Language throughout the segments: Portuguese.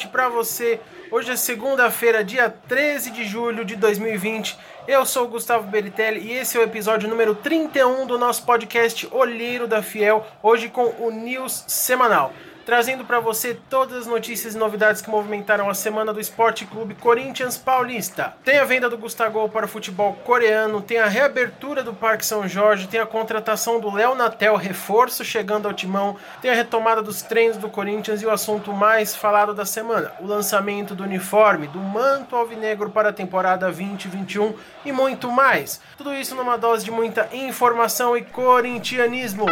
noite para você. Hoje é segunda-feira, dia 13 de julho de 2020. Eu sou o Gustavo Beritelli e esse é o episódio número 31 do nosso podcast Olheiro da Fiel, hoje com o News Semanal trazendo para você todas as notícias e novidades que movimentaram a semana do Esporte Clube Corinthians Paulista. Tem a venda do Gustavo para o futebol coreano, tem a reabertura do Parque São Jorge, tem a contratação do Léo Natel, reforço chegando ao timão, tem a retomada dos treinos do Corinthians e o assunto mais falado da semana, o lançamento do uniforme, do manto alvinegro para a temporada 2021 e muito mais. Tudo isso numa dose de muita informação e corintianismo.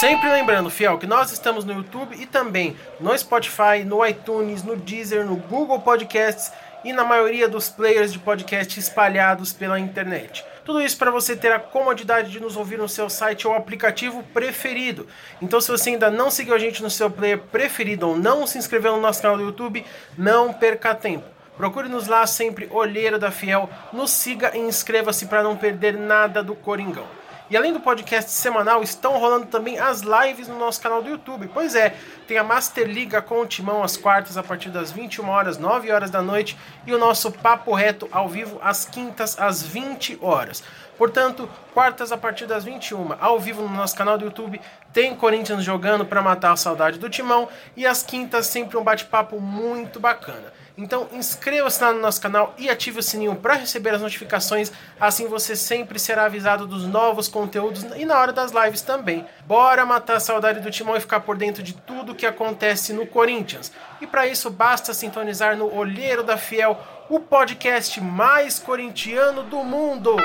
Sempre lembrando, fiel, que nós estamos no YouTube e também no Spotify, no iTunes, no Deezer, no Google Podcasts e na maioria dos players de podcast espalhados pela internet. Tudo isso para você ter a comodidade de nos ouvir no seu site ou aplicativo preferido. Então, se você ainda não seguiu a gente no seu player preferido ou não se inscreveu no nosso canal do YouTube, não perca tempo. Procure-nos lá sempre, Olheiro da Fiel. Nos siga e inscreva-se para não perder nada do Coringão. E além do podcast semanal, estão rolando também as lives no nosso canal do YouTube. Pois é, tem a Master Liga com o Timão às quartas a partir das 21 horas, 9 horas da noite e o nosso Papo Reto ao vivo às quintas às 20 horas. Portanto, quartas a partir das 21, ao vivo no nosso canal do YouTube, tem Corinthians jogando para matar a saudade do Timão e às quintas sempre um bate-papo muito bacana. Então inscreva-se lá no nosso canal e ative o sininho para receber as notificações, assim você sempre será avisado dos novos conteúdos e na hora das lives também. Bora matar a saudade do Timão e ficar por dentro de tudo que acontece no Corinthians. E para isso basta sintonizar no Olheiro da Fiel, o podcast mais corintiano do mundo.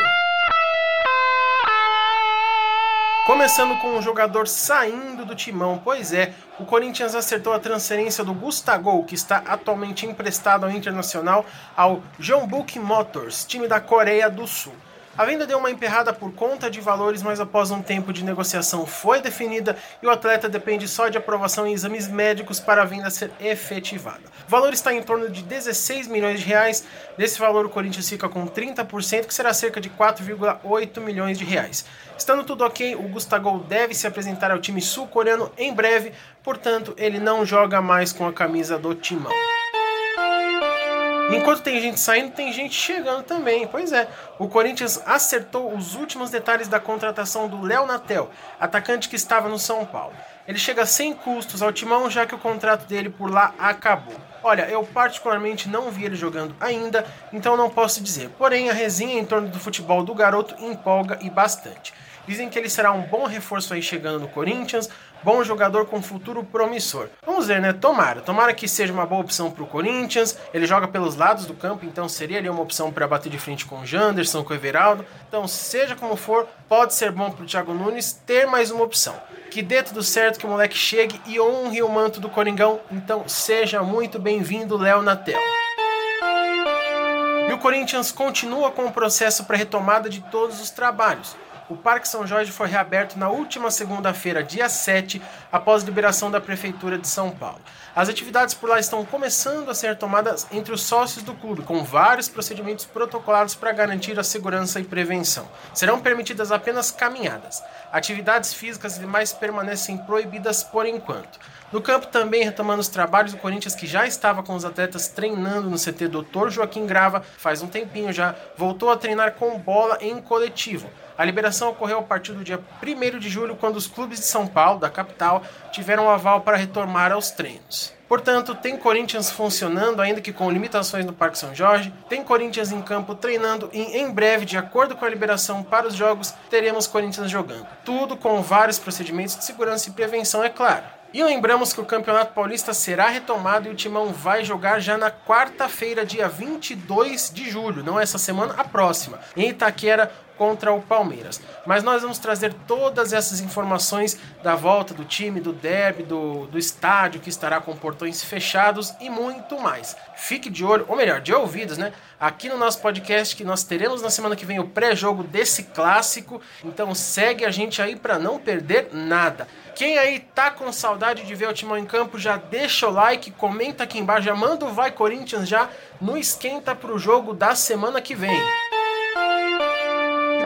Começando com um jogador saindo do timão, pois é, o Corinthians acertou a transferência do Gustavo, que está atualmente emprestado ao Internacional, ao Jeonbuk Motors, time da Coreia do Sul. A venda deu uma emperrada por conta de valores, mas após um tempo de negociação foi definida e o atleta depende só de aprovação em exames médicos para a venda ser efetivada. O valor está em torno de 16 milhões de reais. Desse valor, o Corinthians fica com 30%, que será cerca de 4,8 milhões de reais. Estando tudo ok, o Gustavo deve se apresentar ao time sul-coreano em breve, portanto, ele não joga mais com a camisa do Timão. Enquanto tem gente saindo, tem gente chegando também. Pois é, o Corinthians acertou os últimos detalhes da contratação do Léo Natel, atacante que estava no São Paulo. Ele chega sem custos ao timão, já que o contrato dele por lá acabou. Olha, eu particularmente não vi ele jogando ainda, então não posso dizer. Porém, a resenha em torno do futebol do garoto empolga e bastante. Dizem que ele será um bom reforço aí chegando no Corinthians, bom jogador com futuro promissor. Vamos ver, né? Tomara. Tomara que seja uma boa opção para o Corinthians. Ele joga pelos lados do campo, então seria ali uma opção para bater de frente com o Janderson, com o Everaldo. Então, seja como for, pode ser bom para o Thiago Nunes ter mais uma opção. Que dê tudo certo, que o moleque chegue e honre o manto do Coringão. Então, seja muito bem-vindo, Léo Natel. E o Corinthians continua com o processo para retomada de todos os trabalhos o Parque São Jorge foi reaberto na última segunda-feira, dia 7, após liberação da Prefeitura de São Paulo. As atividades por lá estão começando a ser tomadas entre os sócios do clube, com vários procedimentos protocolados para garantir a segurança e prevenção. Serão permitidas apenas caminhadas. Atividades físicas e demais permanecem proibidas por enquanto. No campo também retomando os trabalhos do Corinthians que já estava com os atletas treinando no CT Dr. Joaquim Grava faz um tempinho já, voltou a treinar com bola em coletivo. A liberação ocorreu a partir do dia 1 de julho, quando os clubes de São Paulo, da capital, tiveram aval para retomar aos treinos. Portanto, tem Corinthians funcionando, ainda que com limitações no Parque São Jorge, tem Corinthians em campo treinando e em breve, de acordo com a liberação para os jogos, teremos Corinthians jogando. Tudo com vários procedimentos de segurança e prevenção, é claro. E lembramos que o Campeonato Paulista será retomado e o Timão vai jogar já na quarta-feira, dia 22 de julho, não essa semana, a próxima, em Itaquera, contra o Palmeiras. Mas nós vamos trazer todas essas informações da volta do time, do derby, do, do estádio que estará com portões fechados e muito mais. Fique de olho, ou melhor, de ouvidos, né? Aqui no nosso podcast que nós teremos na semana que vem o pré-jogo desse clássico. Então segue a gente aí para não perder nada. Quem aí tá com saudade de ver o Timão em campo, já deixa o like, comenta aqui embaixo, já manda o Vai Corinthians já no esquenta pro jogo da semana que vem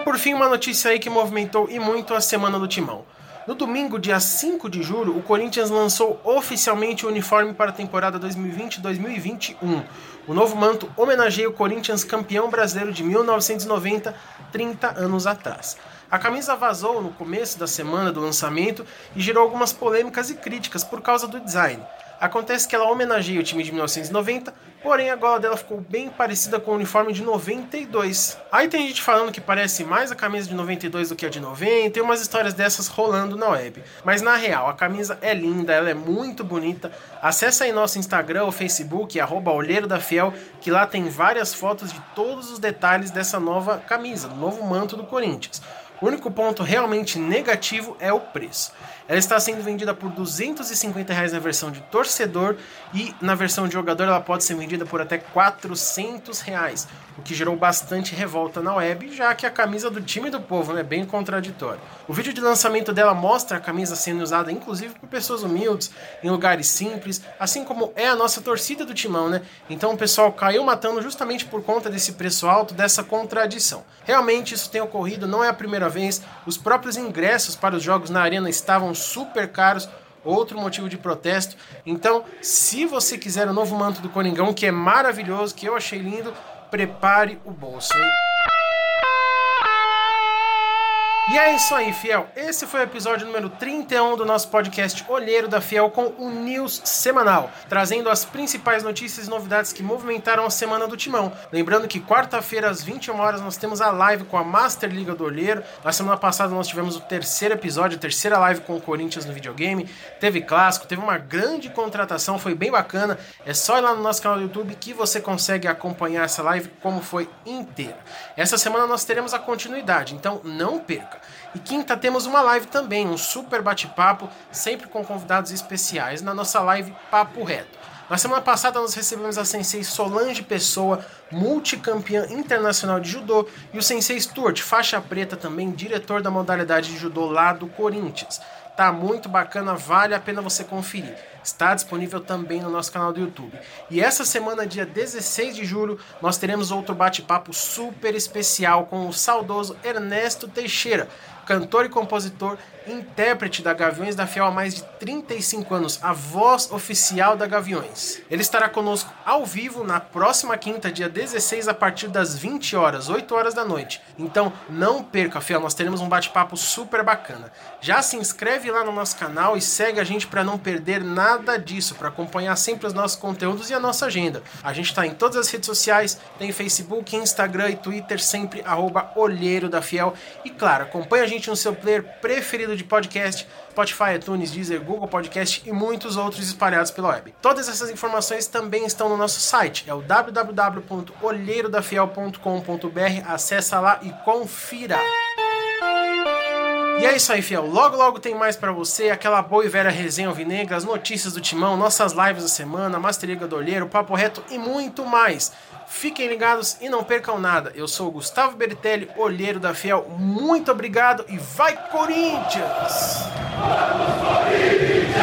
por fim, uma notícia aí que movimentou e muito a semana do Timão. No domingo, dia 5 de julho, o Corinthians lançou oficialmente o uniforme para a temporada 2020-2021. O novo manto homenageia o Corinthians campeão brasileiro de 1990, 30 anos atrás. A camisa vazou no começo da semana do lançamento e gerou algumas polêmicas e críticas por causa do design. Acontece que ela homenageia o time de 1990, porém a gola dela ficou bem parecida com o uniforme de 92. Aí tem gente falando que parece mais a camisa de 92 do que a de 90, e umas histórias dessas rolando na web. Mas na real, a camisa é linda, ela é muito bonita. Acesse aí nosso Instagram ou Facebook, arroba Olheiro da Fiel, que lá tem várias fotos de todos os detalhes dessa nova camisa, do novo manto do Corinthians. O único ponto realmente negativo é o preço. Ela está sendo vendida por 250 reais na versão de torcedor e na versão de jogador ela pode ser vendida por até 400 reais, o que gerou bastante revolta na web, já que a camisa do time do povo é bem contraditória. O vídeo de lançamento dela mostra a camisa sendo usada inclusive por pessoas humildes, em lugares simples, assim como é a nossa torcida do Timão, né? Então o pessoal caiu matando justamente por conta desse preço alto, dessa contradição. Realmente isso tem ocorrido, não é a primeira vez, os próprios ingressos para os jogos na arena estavam super caros, outro motivo de protesto. Então, se você quiser o novo manto do Coringão, que é maravilhoso, que eu achei lindo, prepare o bolso. Hein? E é isso aí, Fiel. Esse foi o episódio número 31 do nosso podcast Olheiro da Fiel com o News semanal, trazendo as principais notícias e novidades que movimentaram a semana do Timão. Lembrando que quarta-feira às 21 horas nós temos a live com a Master Liga do Olheiro. Na semana passada nós tivemos o terceiro episódio, a terceira live com o Corinthians no videogame. Teve clássico, teve uma grande contratação, foi bem bacana. É só ir lá no nosso canal do YouTube que você consegue acompanhar essa live como foi inteira. Essa semana nós teremos a continuidade, então não perca. E quinta temos uma live também, um super bate-papo, sempre com convidados especiais, na nossa live Papo Reto. Na semana passada nós recebemos a sensei Solange Pessoa, multicampeã internacional de judô, e o sensei Stuart, faixa preta também, diretor da modalidade de judô lá do Corinthians. Tá muito bacana, vale a pena você conferir. Está disponível também no nosso canal do YouTube. E essa semana, dia 16 de julho, nós teremos outro bate-papo super especial com o saudoso Ernesto Teixeira, cantor e compositor, intérprete da Gaviões da Fiel há mais de 35 anos, a voz oficial da Gaviões. Ele estará conosco ao vivo na próxima quinta, dia 16, a partir das 20 horas, 8 horas da noite. Então não perca, Fiel, nós teremos um bate-papo super bacana. Já se inscreve lá no nosso canal e segue a gente para não perder nada disso, para acompanhar sempre os nossos conteúdos e a nossa agenda. A gente está em todas as redes sociais, tem Facebook, Instagram e Twitter, sempre arroba Olheiro da Fiel. E claro, acompanha a gente no seu player preferido de podcast, Spotify, iTunes, Deezer, Google Podcast e muitos outros espalhados pela web. Todas essas informações também estão no nosso site, é o www.olheirodafiel.com.br. Acessa lá e confira. E é isso aí, fiel. Logo, logo tem mais para você, aquela boa e velha resenha alvinegra, as notícias do Timão, nossas lives da semana, Master Liga do Olheiro, Papo Reto e muito mais. Fiquem ligados e não percam nada. Eu sou o Gustavo Beritelli, olheiro da Fiel. Muito obrigado e vai Corinthians! Vamos, Corinthians!